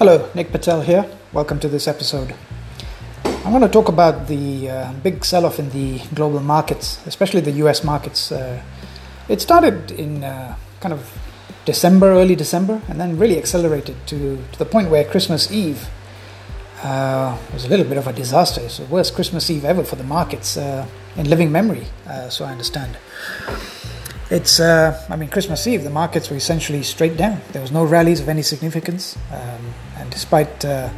Hello, Nick Patel here. Welcome to this episode. I'm going to talk about the uh, big sell off in the global markets, especially the US markets. Uh, it started in uh, kind of December, early December, and then really accelerated to, to the point where Christmas Eve uh, was a little bit of a disaster. It's the worst Christmas Eve ever for the markets uh, in living memory, uh, so I understand. It's, uh, I mean, Christmas Eve, the markets were essentially straight down. There was no rallies of any significance, um, and despite uh,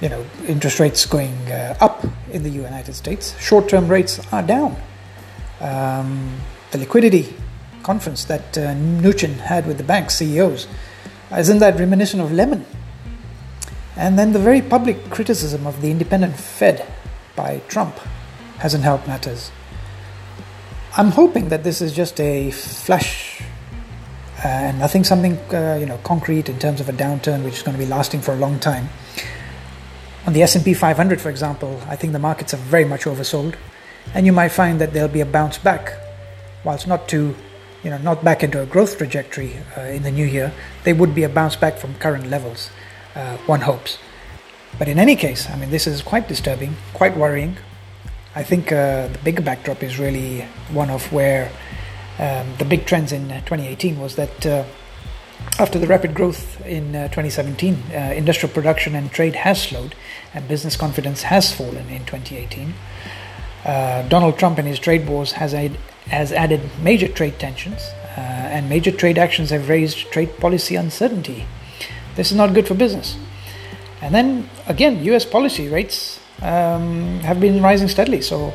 you know interest rates going uh, up in the United States, short-term rates are down. Um, the liquidity conference that uh, had with the bank CEOs isn't that reminiscent of Lehman? And then the very public criticism of the independent Fed by Trump hasn't helped matters. I'm hoping that this is just a flash uh, and nothing something uh, you know concrete in terms of a downturn which is going to be lasting for a long time. On the S&P 500 for example, I think the markets are very much oversold and you might find that there'll be a bounce back whilst not to you know not back into a growth trajectory uh, in the new year, they would be a bounce back from current levels. Uh, one hopes. But in any case, I mean, this is quite disturbing, quite worrying. I think uh, the bigger backdrop is really one of where um, the big trends in 2018 was that uh, after the rapid growth in uh, 2017, uh, industrial production and trade has slowed, and business confidence has fallen in 2018. Uh, Donald Trump and his trade wars has, aid, has added major trade tensions, uh, and major trade actions have raised trade policy uncertainty. This is not good for business. And then again, US policy rates um, have been rising steadily. So,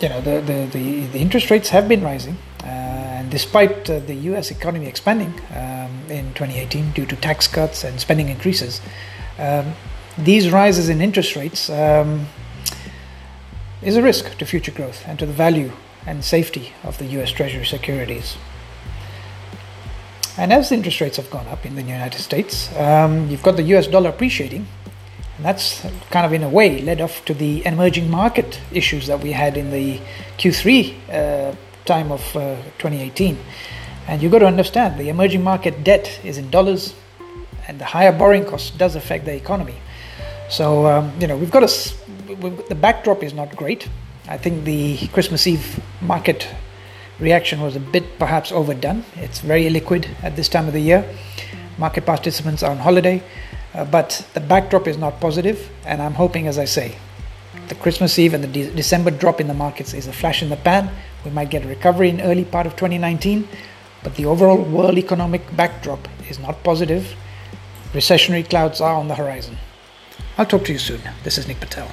you know, the, the, the, the interest rates have been rising. Uh, and despite uh, the US economy expanding um, in 2018 due to tax cuts and spending increases, um, these rises in interest rates um, is a risk to future growth and to the value and safety of the US Treasury securities. And as interest rates have gone up in the United States, um, you've got the US dollar appreciating and that's kind of in a way led off to the emerging market issues that we had in the Q3 uh, time of uh, 2018. And you've got to understand the emerging market debt is in dollars, and the higher borrowing cost does affect the economy. So, um, you know, we've got a, we've, the backdrop is not great. I think the Christmas Eve market reaction was a bit perhaps overdone. It's very illiquid at this time of the year. Market participants are on holiday. Uh, but the backdrop is not positive, and I'm hoping, as I say, the Christmas Eve and the de- December drop in the markets is a flash in the pan. We might get a recovery in early part of 2019, but the overall world economic backdrop is not positive. Recessionary clouds are on the horizon. I'll talk to you soon. This is Nick Patel.